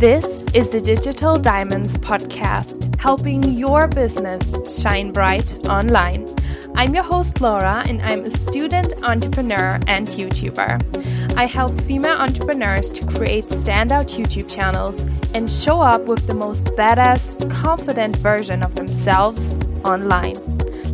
This is the Digital Diamonds podcast, helping your business shine bright online. I'm your host, Laura, and I'm a student entrepreneur and YouTuber. I help female entrepreneurs to create standout YouTube channels and show up with the most badass, confident version of themselves online.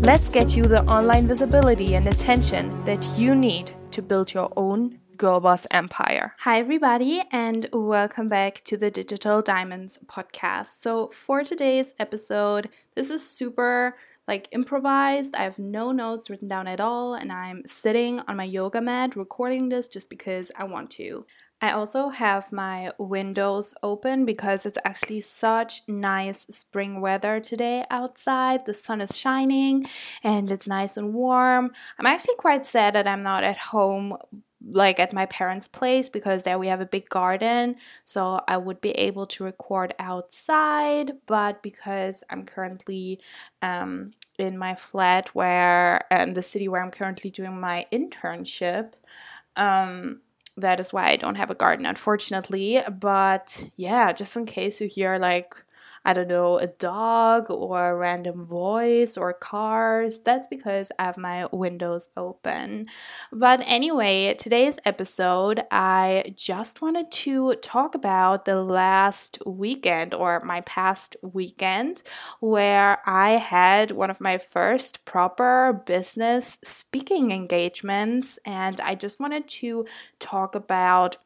Let's get you the online visibility and attention that you need to build your own Girl Boss Empire. Hi, everybody, and welcome back to the Digital Diamonds podcast. So, for today's episode, this is super like improvised. I have no notes written down at all, and I'm sitting on my yoga mat recording this just because I want to. I also have my windows open because it's actually such nice spring weather today outside. The sun is shining and it's nice and warm. I'm actually quite sad that I'm not at home like at my parents' place because there we have a big garden, so I would be able to record outside. But because I'm currently um, in my flat where and the city where I'm currently doing my internship, um, that is why I don't have a garden, unfortunately. But yeah, just in case you hear like I don't know, a dog or a random voice or cars, that's because I have my windows open. But anyway, today's episode, I just wanted to talk about the last weekend or my past weekend where I had one of my first proper business speaking engagements. And I just wanted to talk about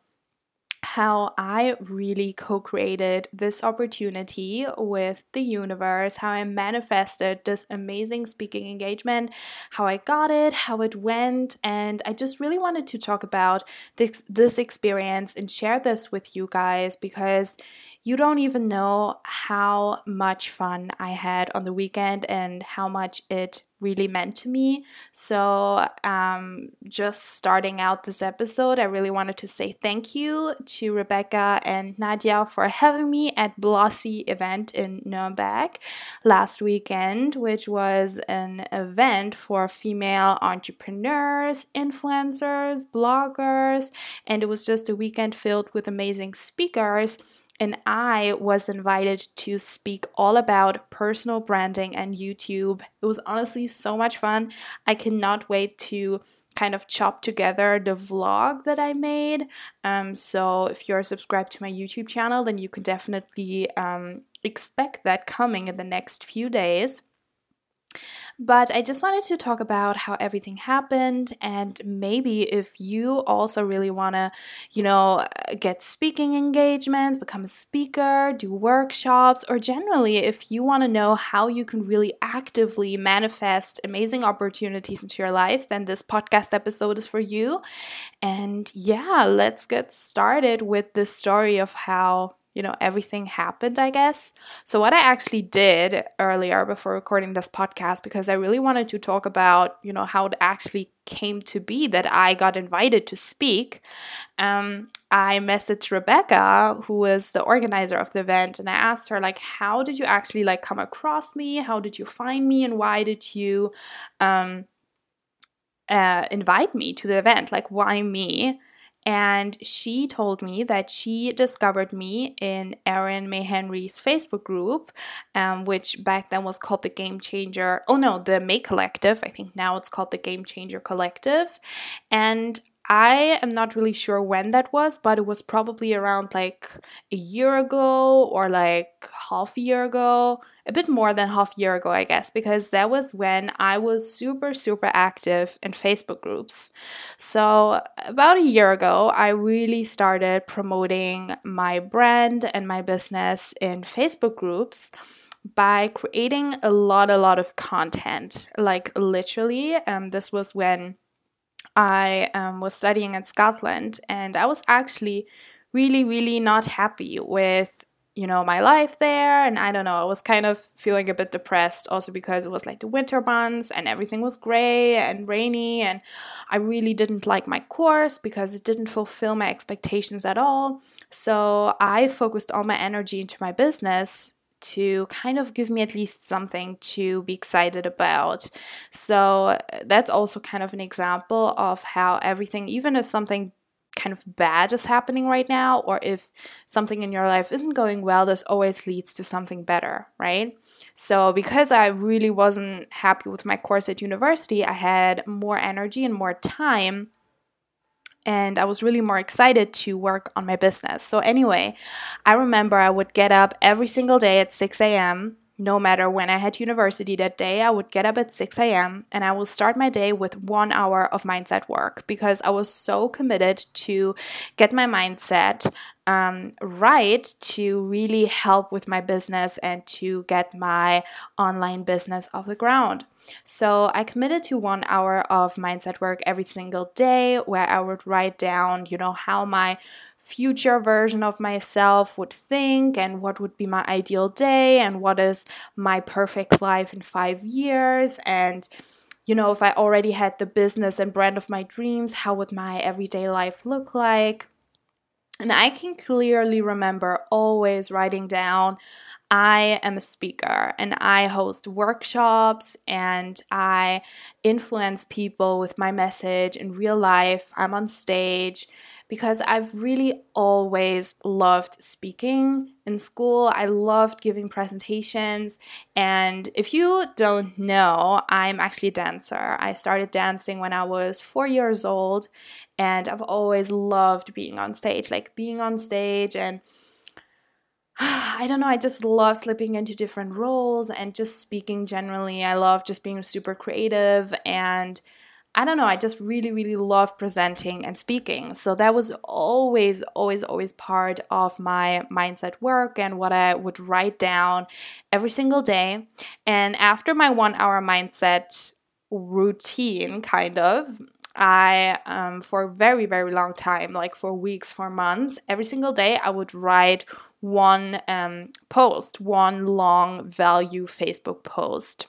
how I really co created this opportunity with the universe, how I manifested this amazing speaking engagement, how I got it, how it went. And I just really wanted to talk about this, this experience and share this with you guys because you don't even know how much fun I had on the weekend and how much it really meant to me. So, um, just starting out this episode, I really wanted to say thank you to Rebecca and Nadia for having me at Blossy event in Nuremberg last weekend, which was an event for female entrepreneurs, influencers, bloggers, and it was just a weekend filled with amazing speakers and I was invited to speak all about personal branding and YouTube. It was honestly so much fun. I cannot wait to kind of chop together the vlog that I made. Um, so if you're subscribed to my YouTube channel, then you can definitely um, expect that coming in the next few days. But I just wanted to talk about how everything happened and maybe if you also really want to, you know, get speaking engagements, become a speaker, do workshops, or generally if you want to know how you can really actively manifest amazing opportunities into your life, then this podcast episode is for you. And yeah, let's get started with the story of how you know, everything happened, I guess. So, what I actually did earlier before recording this podcast, because I really wanted to talk about, you know, how it actually came to be that I got invited to speak, um, I messaged Rebecca, who was the organizer of the event, and I asked her, like, how did you actually like come across me? How did you find me? And why did you um, uh, invite me to the event? Like, why me? And she told me that she discovered me in Erin May Henry's Facebook group, um, which back then was called the Game Changer. Oh no, the May Collective. I think now it's called the Game Changer Collective. And I am not really sure when that was, but it was probably around like a year ago or like half a year ago, a bit more than half a year ago, I guess, because that was when I was super, super active in Facebook groups. So, about a year ago, I really started promoting my brand and my business in Facebook groups by creating a lot a lot of content like literally um this was when I um, was studying in Scotland, and I was actually really, really not happy with you know my life there and i don't know i was kind of feeling a bit depressed also because it was like the winter months and everything was gray and rainy and i really didn't like my course because it didn't fulfill my expectations at all so i focused all my energy into my business to kind of give me at least something to be excited about. So that's also kind of an example of how everything, even if something kind of bad is happening right now, or if something in your life isn't going well, this always leads to something better, right? So, because I really wasn't happy with my course at university, I had more energy and more time and I was really more excited to work on my business. So, anyway, I remember I would get up every single day at 6 a.m no matter when I had university that day, I would get up at 6 a.m. and I will start my day with one hour of mindset work because I was so committed to get my mindset um, right to really help with my business and to get my online business off the ground. So I committed to one hour of mindset work every single day where I would write down, you know, how my future version of myself would think and what would be my ideal day and what is my perfect life in five years and you know if i already had the business and brand of my dreams how would my everyday life look like and i can clearly remember always writing down I am a speaker and I host workshops and I influence people with my message in real life. I'm on stage because I've really always loved speaking in school. I loved giving presentations. And if you don't know, I'm actually a dancer. I started dancing when I was four years old, and I've always loved being on stage, like being on stage and I don't know, I just love slipping into different roles and just speaking generally. I love just being super creative and I don't know, I just really, really love presenting and speaking. So that was always, always, always part of my mindset work and what I would write down every single day. And after my one hour mindset routine, kind of, I, um, for a very, very long time, like for weeks, for months, every single day, I would write one um, post, one long value Facebook post.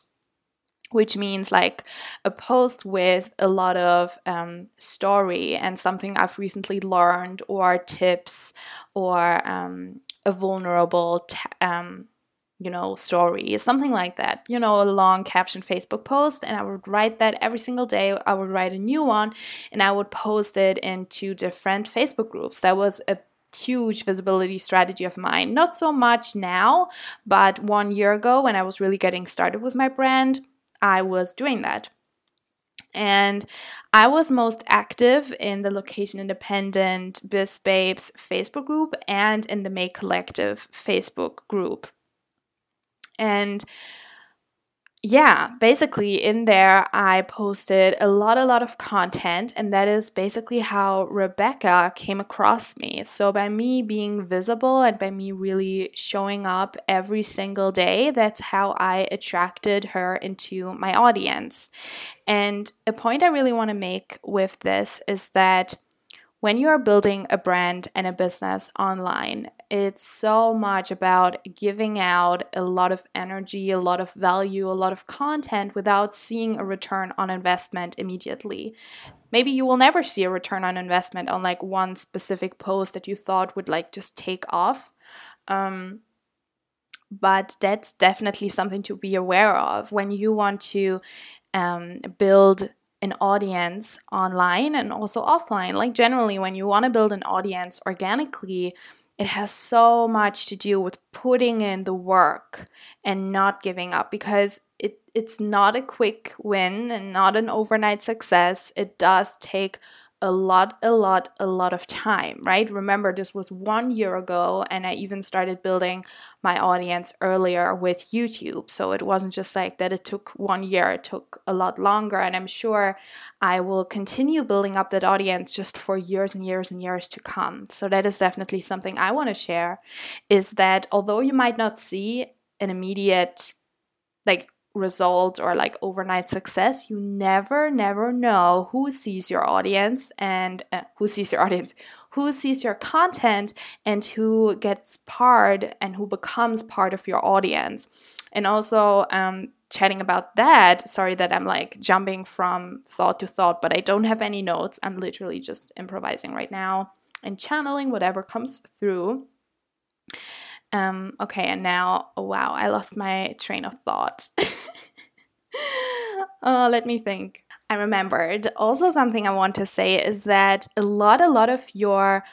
Which means like a post with a lot of um, story and something I've recently learned, or tips, or um, a vulnerable t- um, you know, story, something like that. You know, a long caption Facebook post, and I would write that every single day. I would write a new one and I would post it into different Facebook groups. That was a huge visibility strategy of mine. Not so much now, but one year ago when I was really getting started with my brand, I was doing that. And I was most active in the Location Independent Biz Babes Facebook group and in the Make Collective Facebook group. And yeah, basically in there I posted a lot a lot of content and that is basically how Rebecca came across me. So by me being visible and by me really showing up every single day, that's how I attracted her into my audience. And a point I really want to make with this is that when you are building a brand and a business online, it's so much about giving out a lot of energy, a lot of value, a lot of content without seeing a return on investment immediately. Maybe you will never see a return on investment on like one specific post that you thought would like just take off. Um, but that's definitely something to be aware of when you want to um, build an audience online and also offline. Like, generally, when you want to build an audience organically, it has so much to do with putting in the work and not giving up because it, it's not a quick win and not an overnight success. It does take a lot, a lot, a lot of time, right? Remember, this was one year ago, and I even started building my audience earlier with YouTube. So it wasn't just like that, it took one year, it took a lot longer. And I'm sure I will continue building up that audience just for years and years and years to come. So that is definitely something I want to share is that although you might not see an immediate, like, result or like overnight success you never never know who sees your audience and uh, who sees your audience who sees your content and who gets part and who becomes part of your audience. And also um, chatting about that sorry that i'm like jumping from thought to thought but i don't have any notes. I'm literally just improvising right now and channeling whatever comes through um, okay, and now, oh, wow, I lost my train of thought. uh, let me think. I remembered also something I want to say is that a lot, a lot of your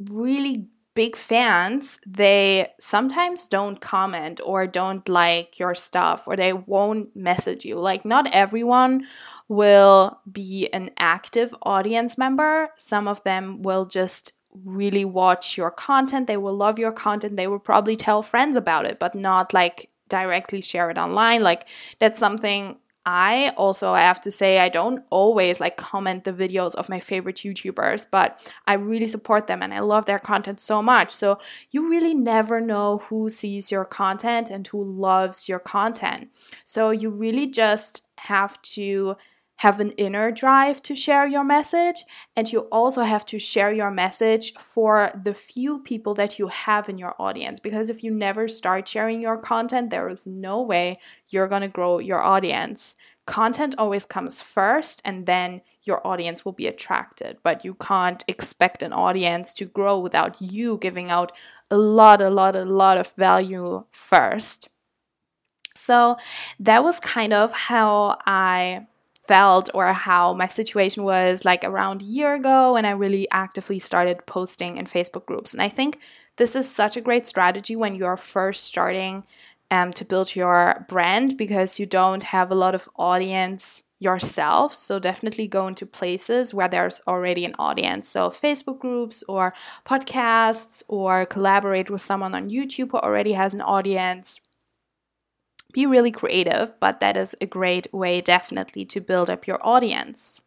really big fans, they sometimes don't comment or don't like your stuff or they won't message you. Like, not everyone will be an active audience member, some of them will just really watch your content. They will love your content. They will probably tell friends about it, but not like directly share it online. Like, that's something I also I have to say I don't always like comment the videos of my favorite YouTubers, but I really support them and I love their content so much. So you really never know who sees your content and who loves your content. So you really just have to have an inner drive to share your message, and you also have to share your message for the few people that you have in your audience. Because if you never start sharing your content, there is no way you're gonna grow your audience. Content always comes first, and then your audience will be attracted. But you can't expect an audience to grow without you giving out a lot, a lot, a lot of value first. So that was kind of how I felt or how my situation was like around a year ago when I really actively started posting in Facebook groups. And I think this is such a great strategy when you're first starting um, to build your brand because you don't have a lot of audience yourself. So definitely go into places where there's already an audience. So Facebook groups or podcasts or collaborate with someone on YouTube who already has an audience be really creative, but that is a great way definitely to build up your audience.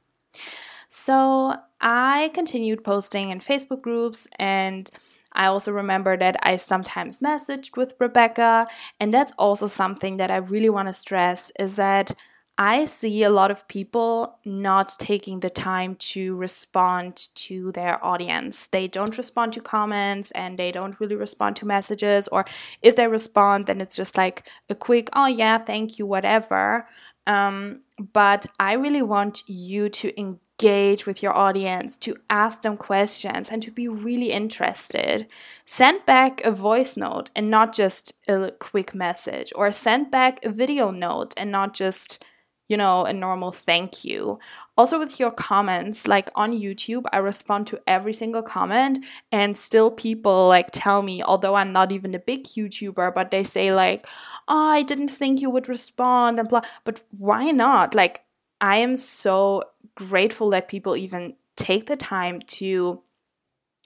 So I continued posting in Facebook groups and I also remember that I sometimes messaged with Rebecca, and that's also something that I really want to stress is that I see a lot of people not taking the time to respond to their audience. They don't respond to comments and they don't really respond to messages. Or if they respond, then it's just like a quick, oh, yeah, thank you, whatever. Um, but I really want you to engage with your audience, to ask them questions, and to be really interested. Send back a voice note and not just a quick message, or send back a video note and not just you know, a normal thank you. Also, with your comments, like on YouTube, I respond to every single comment, and still people like tell me, although I'm not even a big YouTuber, but they say, like, oh, I didn't think you would respond, and blah. But why not? Like, I am so grateful that people even take the time to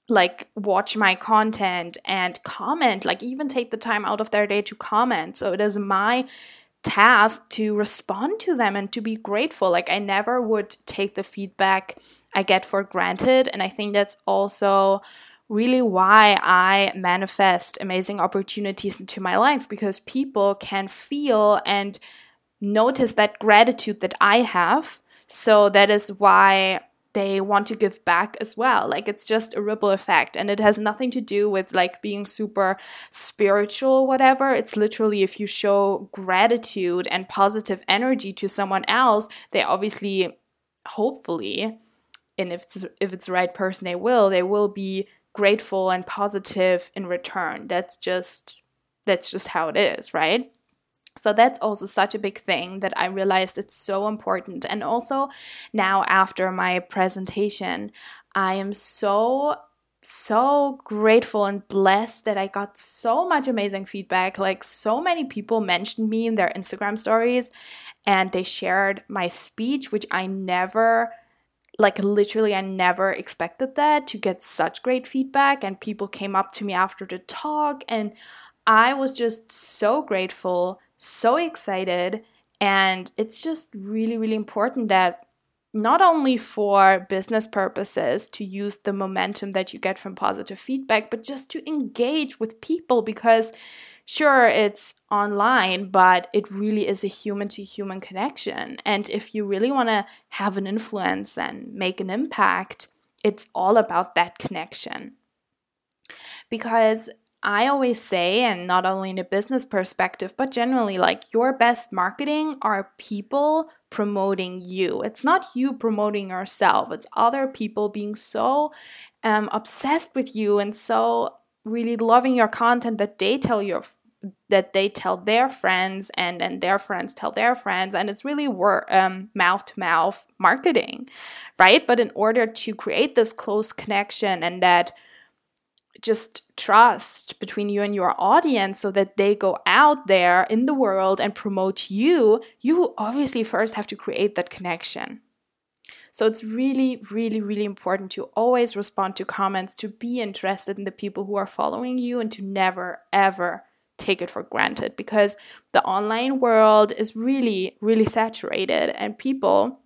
like watch my content and comment like even take the time out of their day to comment so it is my task to respond to them and to be grateful. Like, I never would take the feedback I get for granted. And I think that's also really why I manifest amazing opportunities into my life because people can feel and notice that gratitude that I have. So that is why they want to give back as well. Like it's just a ripple effect and it has nothing to do with like being super spiritual whatever. It's literally if you show gratitude and positive energy to someone else, they obviously hopefully and if it's if it's the right person they will, they will be grateful and positive in return. That's just that's just how it is, right? So that's also such a big thing that I realized it's so important. And also now, after my presentation, I am so so grateful and blessed that I got so much amazing feedback. Like, so many people mentioned me in their Instagram stories and they shared my speech, which I never, like, literally, I never expected that to get such great feedback. And people came up to me after the talk, and I was just so grateful so excited. And it's just really, really important that not only for business purposes to use the momentum that you get from positive feedback, but just to engage with people because sure, it's online, but it really is a human to human connection. And if you really want to have an influence and make an impact, it's all about that connection. Because I always say, and not only in a business perspective, but generally, like your best marketing are people promoting you. It's not you promoting yourself, it's other people being so um, obsessed with you and so really loving your content that they tell you that they tell their friends and and their friends tell their friends and it's really word um, mouth to mouth marketing right but in order to create this close connection and that just trust between you and your audience so that they go out there in the world and promote you you obviously first have to create that connection so it's really, really, really important to always respond to comments, to be interested in the people who are following you, and to never, ever take it for granted because the online world is really, really saturated, and people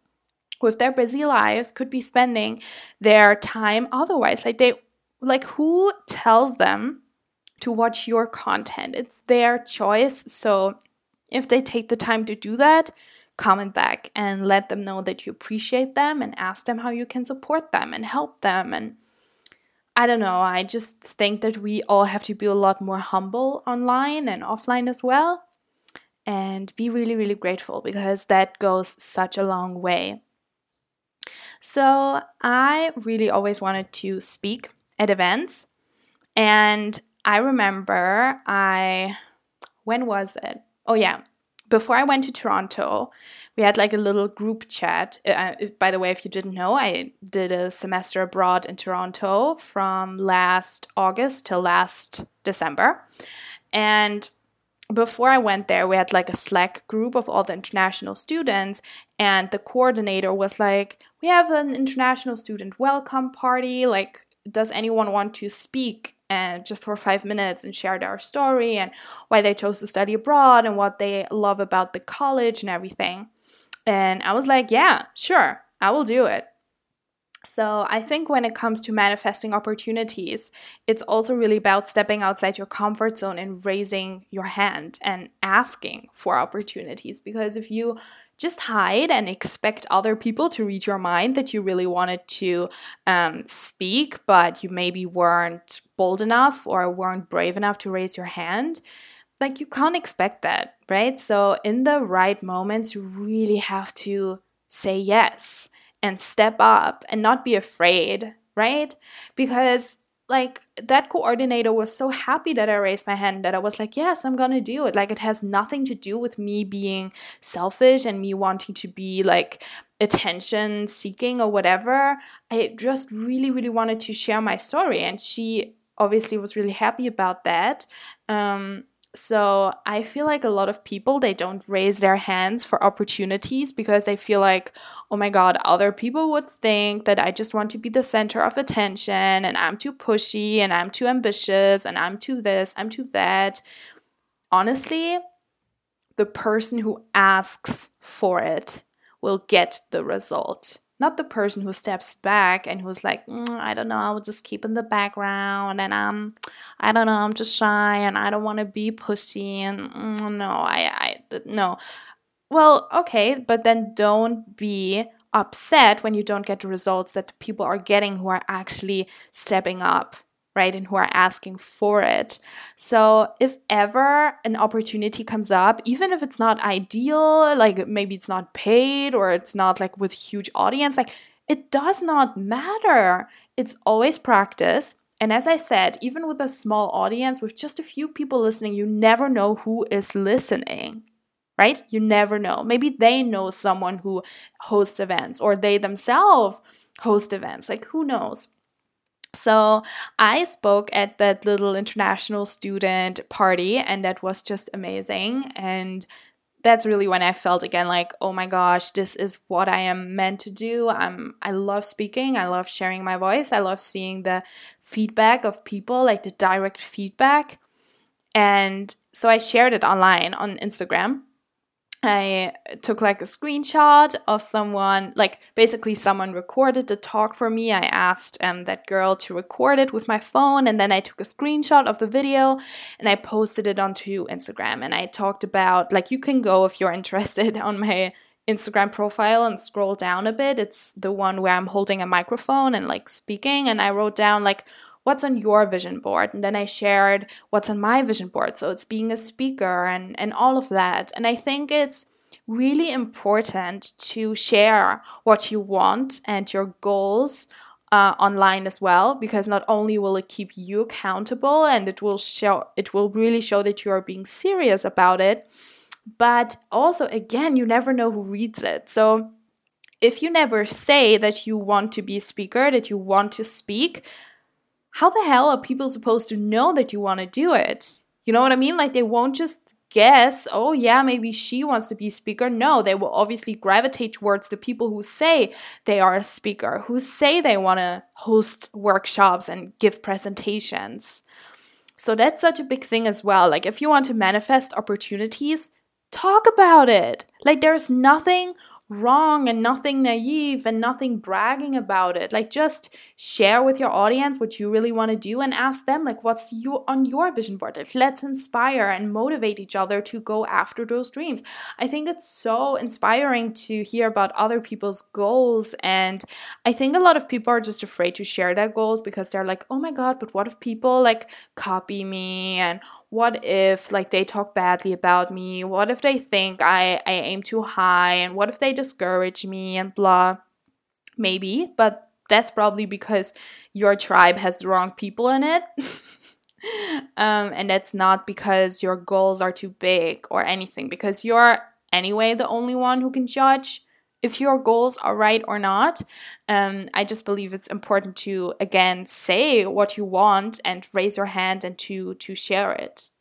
with their busy lives could be spending their time otherwise. Like, they, like, who tells them? To watch your content. It's their choice. So, if they take the time to do that, comment back and let them know that you appreciate them and ask them how you can support them and help them. And I don't know, I just think that we all have to be a lot more humble online and offline as well. And be really, really grateful because that goes such a long way. So, I really always wanted to speak at events. And I remember I, when was it? Oh, yeah, before I went to Toronto, we had like a little group chat. Uh, if, by the way, if you didn't know, I did a semester abroad in Toronto from last August till last December. And before I went there, we had like a Slack group of all the international students, and the coordinator was like, We have an international student welcome party. Like, does anyone want to speak and just for five minutes and share their story and why they chose to study abroad and what they love about the college and everything. And I was like, yeah, sure, I will do it. So, I think when it comes to manifesting opportunities, it's also really about stepping outside your comfort zone and raising your hand and asking for opportunities. Because if you just hide and expect other people to read your mind that you really wanted to um, speak, but you maybe weren't bold enough or weren't brave enough to raise your hand. Like, you can't expect that, right? So, in the right moments, you really have to say yes and step up and not be afraid, right? Because like that coordinator was so happy that I raised my hand that I was like, yes, I'm gonna do it. Like it has nothing to do with me being selfish and me wanting to be like attention seeking or whatever. I just really, really wanted to share my story, and she obviously was really happy about that. Um, so I feel like a lot of people they don't raise their hands for opportunities because they feel like, oh my god, other people would think that I just want to be the center of attention and I'm too pushy and I'm too ambitious and I'm too this, I'm too that. Honestly, the person who asks for it will get the result not the person who steps back and who's like mm, i don't know i'll just keep in the background and i'm i don't know i'm just shy and i don't want to be pussy and mm, no i i no. Well okay but then don't be upset when you don't get the results that the people are getting who are actually stepping up right? And who are asking for it. So, if ever an opportunity comes up, even if it's not ideal, like maybe it's not paid or it's not like with huge audience, like it does not matter. It's always practice. And as I said, even with a small audience, with just a few people listening, you never know who is listening right? You never know. Maybe they know someone who hosts events or they themselves host events. Like, who knows? So I spoke at that little international student party, and that was just amazing. And that's really when I felt again like, oh my gosh, this is what I am meant to do. I'm I love speaking. I love sharing my voice. I love seeing the feedback of people, like the direct feedback. And so I shared it online on Instagram. I took like a screenshot of someone, like basically someone recorded the talk for me. I asked um, that girl to record it with my phone, and then I took a screenshot of the video and I posted it onto Instagram. And I talked about, like, you can go if you're interested on my Instagram profile and scroll down a bit. It's the one where I'm holding a microphone and like speaking, and I wrote down, like, what's on your vision board? And then i shared what's on my vision board. So it's being a speaker and and all of that. And i think it's really important to share what you want and your goals uh, online as well because not only will it keep you accountable and it will show it will really show that you are being serious about it but also again you never know who reads it. So if you never say that you want to be a speaker that you want to speak how the hell are people supposed to know that you want to do it you know what i mean like they won't just guess, oh yeah, maybe she wants to be a speaker. No, they will obviously gravitate towards the people who say they are a speaker, who say they want to host workshops and give presentations. So that's such a big thing as well. Like if you want to manifest opportunities, talk about it. Like there's nothing wrong and nothing naive and nothing bragging about it. Like just share with your audience what you really want to do and ask them like what's you on your vision board. Like let's inspire and motivate each other to go after those dreams. I think it's so inspiring to hear about other people's goals and I think a lot of people are just afraid to share their goals because they're like, "Oh my god, but what if people like copy me and what if like they talk badly about me? What if they think I I aim too high and what if they discourage me and blah. Maybe, but that's probably because your tribe has the wrong people in it. um, and that's not because your goals are too big or anything, because you're anyway the only one who can judge if your goals are right or not. Um, I just believe it's important to again say what you want and raise your hand and to to share it,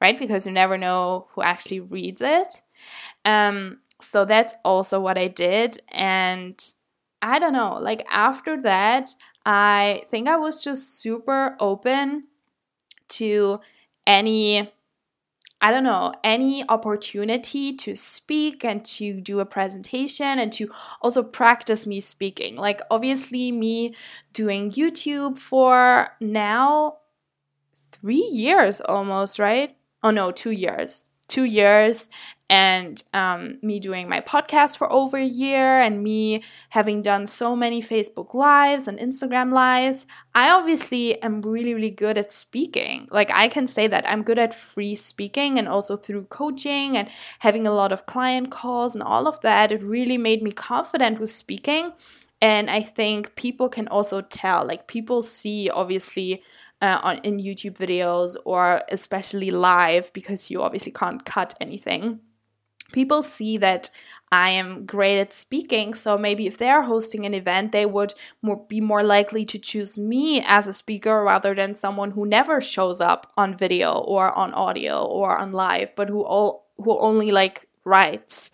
right? Because you never know who actually reads it. Um, so that's also what I did. And I don't know, like after that, I think I was just super open to any I don't know, any opportunity to speak and to do a presentation and to also practice me speaking. Like, obviously, me doing YouTube for now three years almost, right? Oh no, two years two years and um, me doing my podcast for over a year and me having done so many Facebook lives and Instagram lives, I obviously am really, really good at speaking. Like, I can say that I'm good at free speaking and also through coaching and having a lot of client calls and all of that. It really made me confident with speaking. And I think people can also tell, like, people see obviously uh, on in YouTube videos or especially live because you obviously can't cut anything. People see that I am great at speaking, so maybe if they're hosting an event, they would more, be more likely to choose me as a speaker rather than someone who never shows up on video or on audio or on live, but who all who only like writes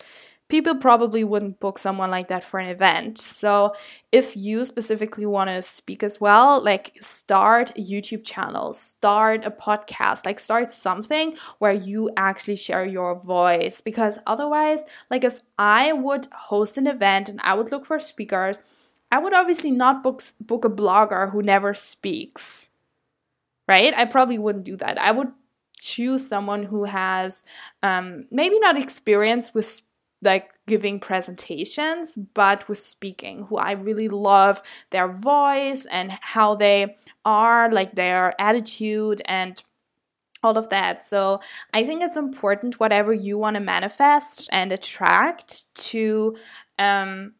people probably wouldn't book someone like that for an event. So, if you specifically want to speak as well, like start a YouTube channel, start a podcast, like start something where you actually share your voice. Because otherwise, like if I would host an event and I would look for speakers, I would obviously not book book a blogger who never speaks. Right? I probably wouldn't do that. I would choose someone who has um, maybe not experience with like giving presentations, but with speaking, who I really love their voice and how they are, like their attitude and all of that. So I think it's important, whatever you want to manifest and attract, to um,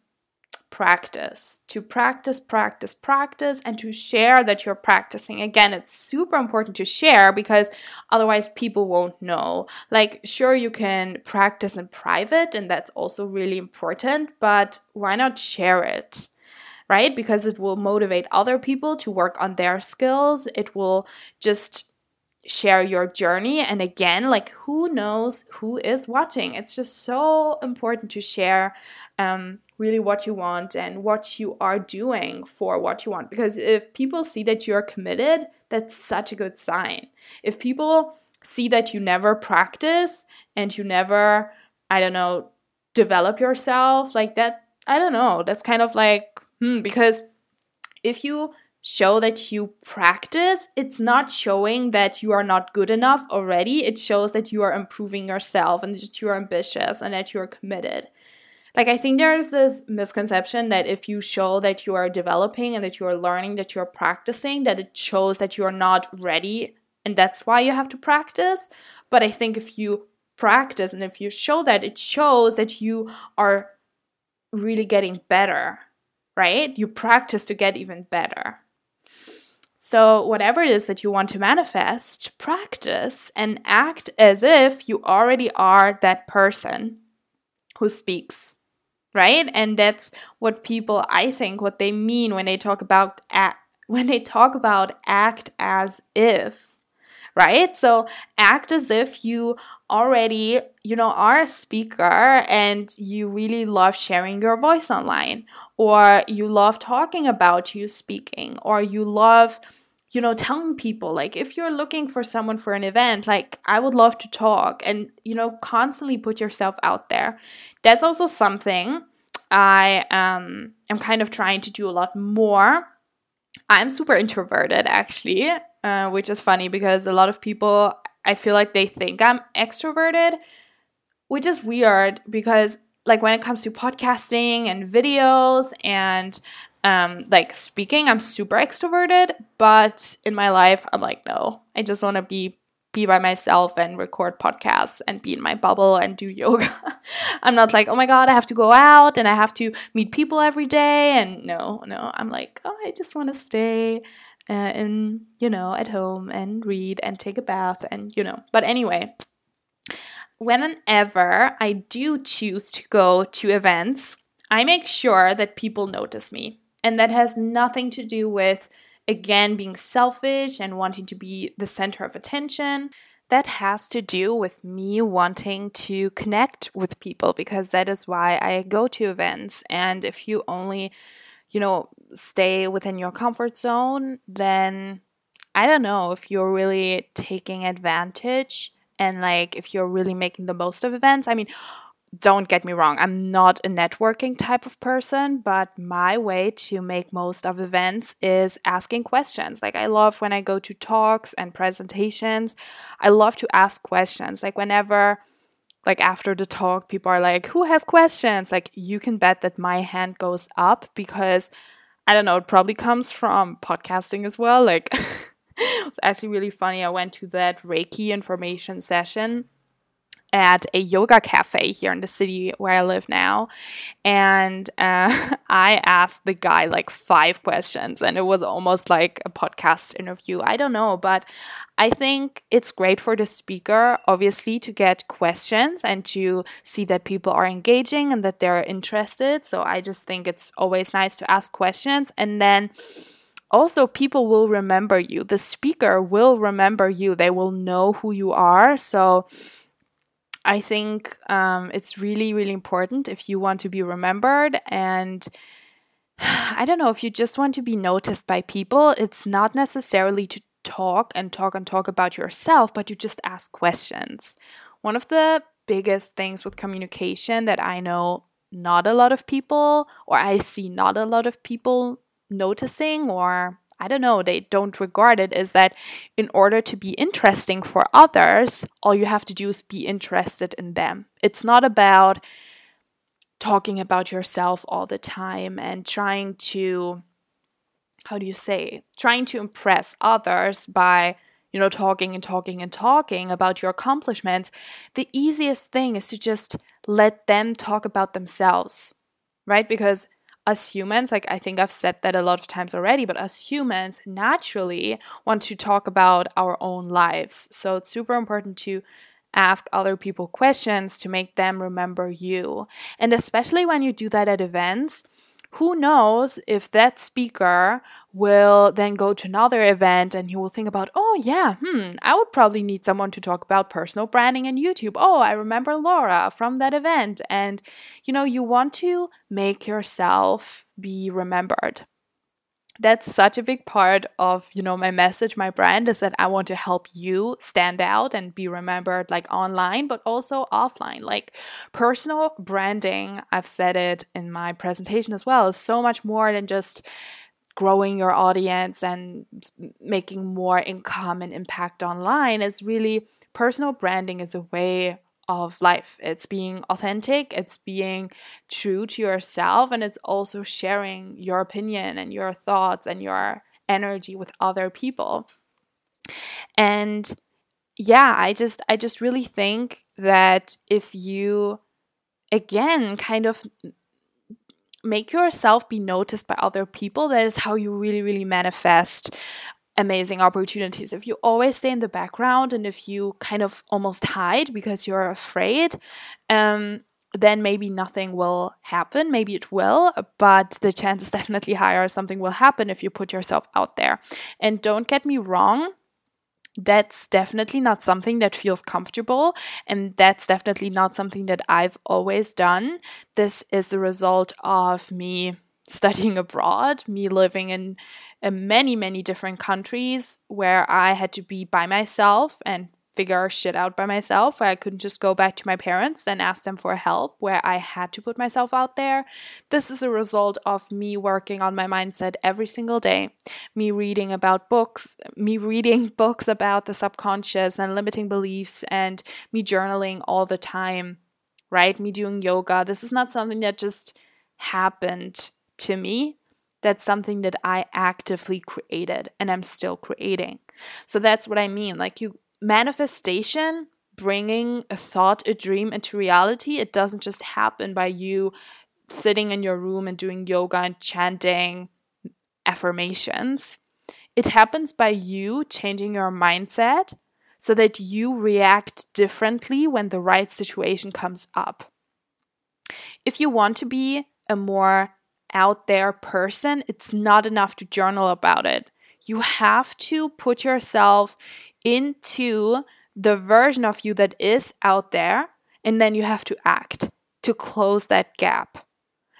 practice, to practice, practice, practice, and to share that you're practicing. Again, it's super important to share because otherwise people won't know. Like, sure, you can practice in private, and that's also really important, but why not share it? Right? Because it will motivate other people to work on their skills. It will just share your journey. And again, like who knows who is watching? It's just so important to share um, really what you want and what you are doing for what you want. Because if people see that you're committed, that's such a good sign. If people see that you never practice and you never, I don't know, develop yourself like that, I don't know, that's kind of like, hmm, because if you show that you practice, it's not showing that you are not good enough already. It shows that you are improving yourself and that you are ambitious and that you are committed. Like, I think there's this misconception that if you show that you are developing and that you are learning, that you're practicing, that it shows that you're not ready and that's why you have to practice. But I think if you practice and if you show that, it shows that you are really getting better right? You practice to get even better. So, whatever it is that you want to manifest, practice and act as if you already are that person who speaks, right? And that's what people, I think, what they mean when they talk about act, when they talk about act as if right? So act as if you already, you know, are a speaker and you really love sharing your voice online, or you love talking about you speaking, or you love you know telling people like if you're looking for someone for an event like i would love to talk and you know constantly put yourself out there. That's also something i um am kind of trying to do a lot more. I'm super introverted actually uh, which is funny because a lot of people, I feel like they think I'm extroverted, which is weird because, like, when it comes to podcasting and videos and um, like speaking, I'm super extroverted, but in my life, I'm like, no, I just want to be be by myself and record podcasts and be in my bubble and do yoga. I'm not like, oh my God, I have to go out and I have to meet people every day. And no, no, I'm like, oh, I just want to stay uh, and you know at home and read and take a bath and you know but anyway whenever i do choose to go to events i make sure that people notice me and that has nothing to do with again being selfish and wanting to be the center of attention that has to do with me wanting to connect with people because that is why I go to events. And if you only you know, stay within your comfort zone, then I don't know if you're really taking advantage and like if you're really making the most of events. I mean, don't get me wrong, I'm not a networking type of person, but my way to make most of events is asking questions. Like, I love when I go to talks and presentations, I love to ask questions. Like, whenever like after the talk, people are like, who has questions? Like, you can bet that my hand goes up because I don't know, it probably comes from podcasting as well. Like, it's actually really funny. I went to that Reiki information session at a yoga cafe here in the city where I live now. And uh, I asked the guy like five questions, and it was almost like a podcast interview. I don't know, but I think it's great for the speaker, obviously, to get questions and to see that people are engaging and that they're interested. So I just think it's always nice to ask questions. And then also people will remember you the speaker will remember you they will know who you are so I think um, it's really, really important if you want to be remembered. And I don't know, if you just want to be noticed by people, it's not necessarily to talk and talk and talk about yourself, but you just ask questions. One of the biggest things with communication that I know not a lot of people, or I see not a lot of people noticing or I don't know, they don't regard it is that in order to be interesting for others, all you have to do is be interested in them. It's not about talking about yourself all the time and trying to, how do you say, trying to impress others by, you know, talking and talking and talking about your accomplishments. The easiest thing is to just let them talk about themselves, right? Because us humans, like I think I've said that a lot of times already, but us humans naturally want to talk about our own lives. So it's super important to ask other people questions to make them remember you. And especially when you do that at events, who knows if that speaker will then go to another event and he will think about, oh, yeah, hmm, I would probably need someone to talk about personal branding and YouTube. Oh, I remember Laura from that event. And, you know, you want to make yourself be remembered that's such a big part of you know my message my brand is that i want to help you stand out and be remembered like online but also offline. Like personal branding i've said it in my presentation as well is so much more than just growing your audience and making more income and impact online. It's really personal branding is a way of life. It's being authentic, it's being true to yourself, and it's also sharing your opinion and your thoughts and your energy with other people. And yeah, I just I just really think that if you again kind of make yourself be noticed by other people. That is how you really, really manifest amazing opportunities. If you always stay in the background and if you kind of almost hide because you're afraid, um, then maybe nothing will happen. Maybe it will, but the chance is definitely higher something will happen if you put yourself out there. And don't get me wrong, that's definitely not something that feels comfortable. And that's definitely not something that I've always done. This is the result of me studying abroad, me living in, in many, many different countries where I had to be by myself and figure shit out by myself, where I couldn't just go back to my parents and ask them for help, where I had to put myself out there. This is a result of me working on my mindset every single day, me reading about books, me reading books about the subconscious and limiting beliefs, and me journaling all the time, right? Me doing yoga. This is not something that just happened to me. That's something that I actively created and I'm still creating. So that's what I mean. Like, you manifestation, bringing a thought, a dream into reality, it doesn't just happen by you sitting in your room and doing yoga and chanting affirmations. It happens by you changing your mindset so that you react differently when the right situation comes up. If you want to be a more out there person, it's not enough to journal about it. You have to put yourself into the version of you that is out there, and then you have to act to close that gap.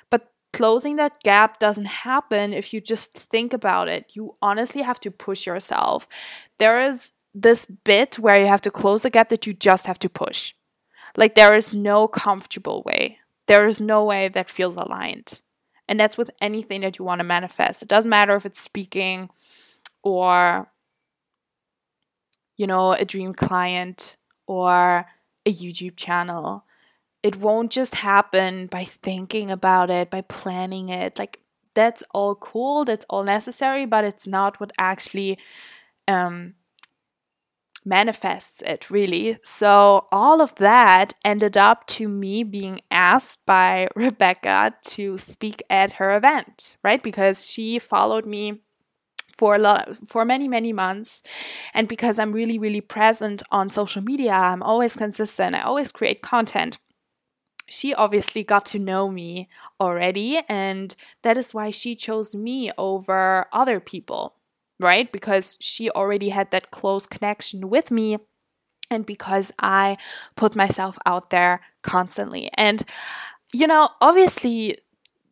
But closing that gap doesn't happen if you just think about it. You honestly have to push yourself. There is this bit where you have to close the gap that you just have to push. Like there is no comfortable way. There is no way that feels aligned. And that's with anything that you want to manifest. It doesn't matter if it's speaking or you know, a dream client or a YouTube channel. It won't just happen by thinking about it, by planning it. Like, that's all cool, that's all necessary, but it's not what actually um, manifests it, really. So, all of that ended up to me being asked by Rebecca to speak at her event, right? Because she followed me for a lot for many many months and because i'm really really present on social media i'm always consistent i always create content she obviously got to know me already and that is why she chose me over other people right because she already had that close connection with me and because i put myself out there constantly and you know obviously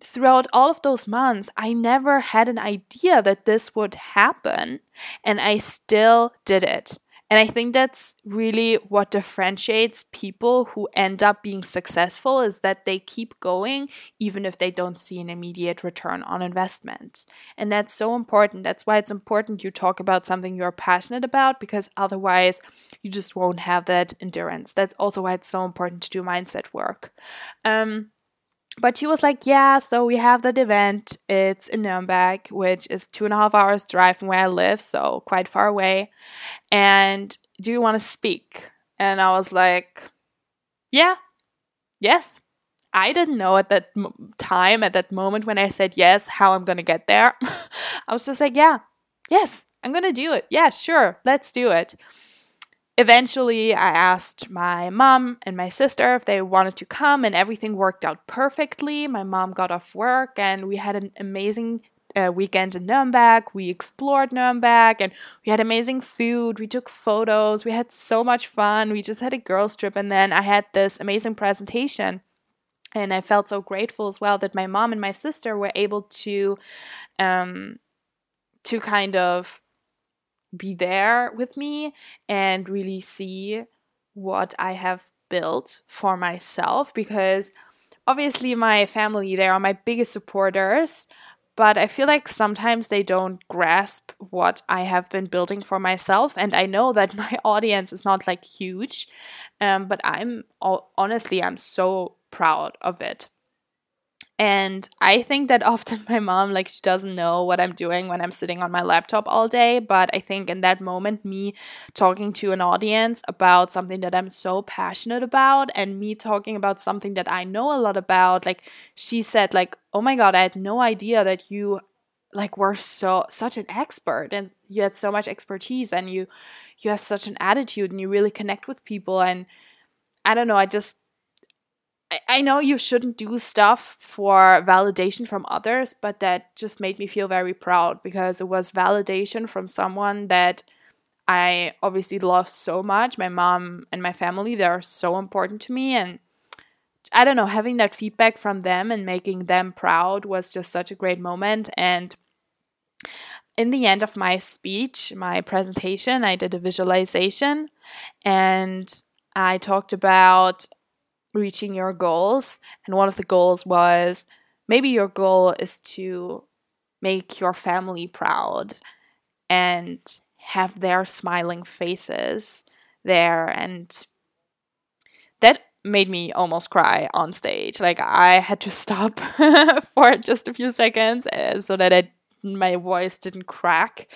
throughout all of those months, I never had an idea that this would happen, and I still did it. And I think that's really what differentiates people who end up being successful is that they keep going even if they don't see an immediate return on investment. And that's so important. That's why it's important you talk about something you're passionate about because otherwise you just won't have that endurance. That's also why it's so important to do mindset work. Um, but she was like, Yeah, so we have that event. It's in Nuremberg, which is two and a half hours drive from where I live, so quite far away. And do you want to speak? And I was like, Yeah, yes. I didn't know at that time, at that moment when I said yes, how I'm going to get there. I was just like, Yeah, yes, I'm going to do it. Yeah, sure, let's do it eventually I asked my mom and my sister if they wanted to come, and everything worked out perfectly. My mom got off work, and we had an amazing uh, weekend in Nuremberg. We explored Nuremberg, and we had amazing food. We took photos. We had so much fun. We just had a girls' trip, and then I had this amazing presentation. And I felt so grateful as well that my mom and my sister were able to, um, to kind of be there with me and really see what I have built for myself because obviously my family they are my biggest supporters but I feel like sometimes they don't grasp what I have been building for myself. And I know that my audience is not like huge, um, but I'm honestly, I'm so proud of it. And I think that often my mom, like, she doesn't know what I'm doing when I'm sitting on my laptop all day. But I think in that moment, me talking to an audience about something that I'm so passionate about and me talking about something that I know a lot about, like, she said, like, oh my God, I had no idea that you like were so such an expert and you had so much expertise and you you have such an attitude and you really connect with people and i don't know i just I, know you shouldn't do stuff for validation from others, but that just made me feel very proud because it was validation from someone that I obviously love so much. My mom and my family, they're so important to me. And I don't know, having that feedback from them and making them proud was just such a great moment. And in the end of my speech, my presentation, I did a visualization and I talked about reaching your goals. And one of the goals was maybe your goal is to make your family proud and have their smiling faces there. And that made me almost cry on stage. Like I had to stop for just a few seconds uh, so that I, my voice didn't crack.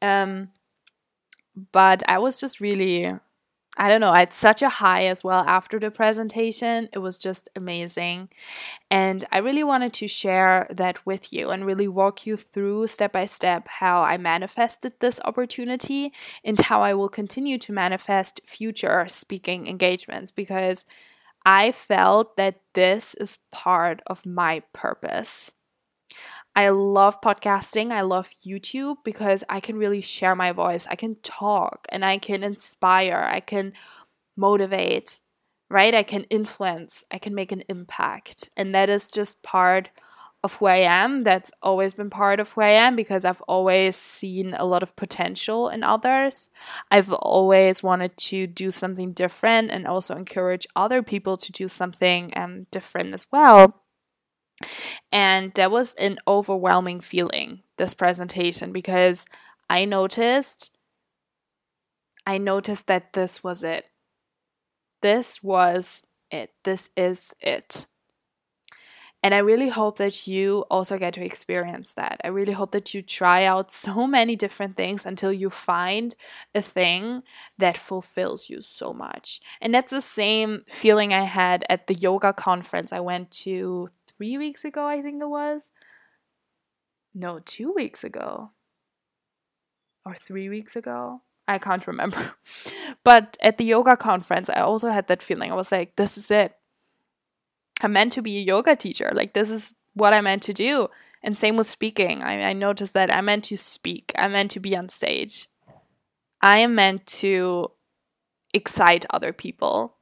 Um, but I was just really I don't know, I had such a high as well after the presentation. It was just amazing. And I really wanted to share that with you and really walk you through step by step how I manifested this opportunity and how I will continue to manifest future speaking engagements because I felt that this is part of my purpose. I love podcasting. I love YouTube because I can really share my voice. I can talk and I can inspire. I can motivate, right? I can influence. I can make an impact. And that is just part of who I am. That's always been part of who I am because I've always seen a lot of potential in others. I've always wanted to do something different and also encourage other people to do something um, different as well. And that was an overwhelming feeling, this presentation, because I noticed I noticed that this was it. This was it. This is it. And I really hope that you also get to experience that. I really hope that you try out so many different things until you find a thing that fulfills you so much. And that's the same feeling I had at the yoga conference I went to three weeks ago, I think it was. No, two weeks ago. Or three weeks ago. I can't remember. but at the yoga conference, I also had that feeling. I was like, this is it. I'm meant to be a yoga teacher. Like, this is what I meant to do. And same with speaking. I, I noticed that I meant to speak, I meant to be on stage. I am meant to excite other people.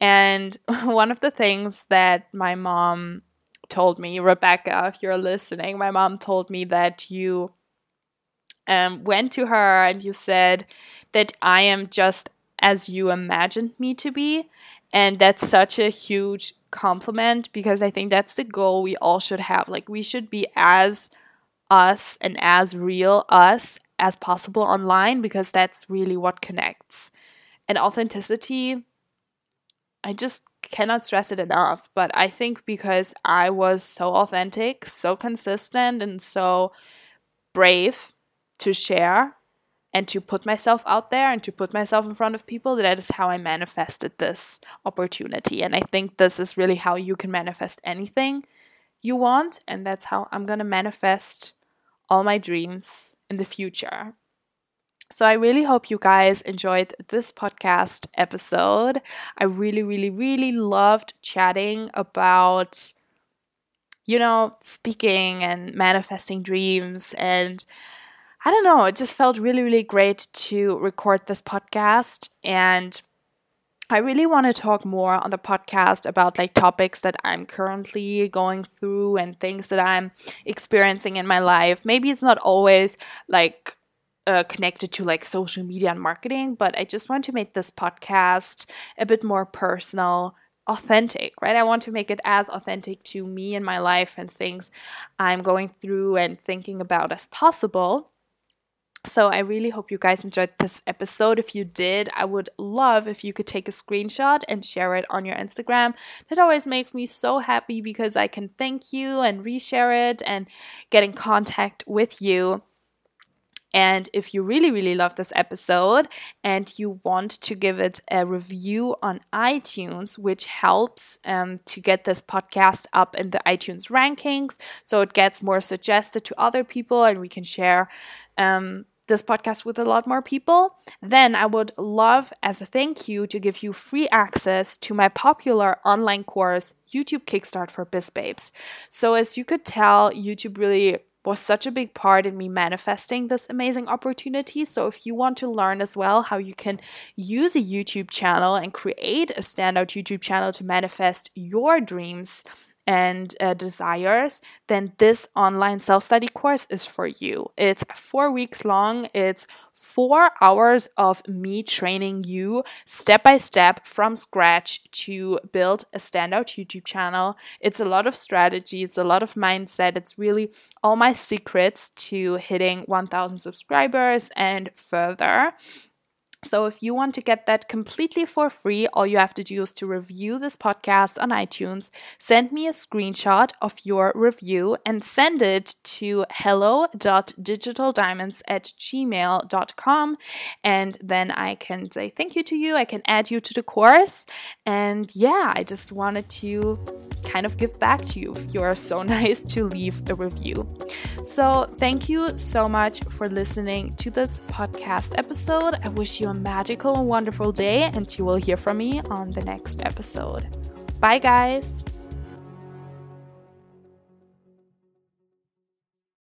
And one of the things that my mom told me, Rebecca, if you're listening, my mom told me that you um, went to her and you said that I am just as you imagined me to be. And that's such a huge compliment because I think that's the goal we all should have. Like, we should be as us and as real us as possible online because that's really what connects. And authenticity, I just cannot stress it enough, but I think because I was so authentic, so consistent, and so brave to share and to put myself out there and to put myself in front of people, that is how I manifested this opportunity. And I think this is really how you can manifest anything you want, and that's how I'm going to manifest all my dreams in the future. So I really hope you guys enjoyed this podcast episode. I really, really, really loved chatting about, you know, speaking and manifesting dreams. And I don't know, it just felt really, really great to record this podcast. And I really want to talk more on the podcast about like topics that I'm currently going through and things that I'm experiencing in my life. Maybe it's not always like uh, connected to like social media and marketing, but I just want to make this podcast a bit more personal, authentic, right? I want to make it as authentic to me and my life and things I'm going through and thinking about as possible. So I really hope you guys enjoyed this episode. If you did, I would love if you could take a screenshot and share it on your Instagram. That always makes me so happy because I can thank you and reshare it and get in contact with you. And if you really, really love this episode and you want to give it a review on iTunes, which helps um, to get this podcast up in the iTunes rankings, so it gets more suggested to other people and we can share um, this podcast with a lot more people, then I would love, as a thank you, to give you free access to my popular online course, YouTube Kickstart for Biz Babes. So, as you could tell, YouTube really was such a big part in me manifesting this amazing opportunity. So, if you want to learn as well how you can use a YouTube channel and create a standout YouTube channel to manifest your dreams and uh, desires, then this online self study course is for you. It's four weeks long. It's four hours of me training you step by step from scratch to build a standout YouTube channel. It's a lot of strategy, it's a lot of mindset. It's really all my secrets to hitting 1000 subscribers and further. So, if you want to get that completely for free, all you have to do is to review this podcast on iTunes, send me a screenshot of your review, and send it to hello.digitaldiamonds at gmail.com. And then I can say thank you to you. I can add you to the course. And yeah, I just wanted to kind of give back to you if you're so nice to leave a review. So, thank you so much for listening to this podcast episode. I wish a magical and wonderful day, and you will hear from me on the next episode. Bye, guys.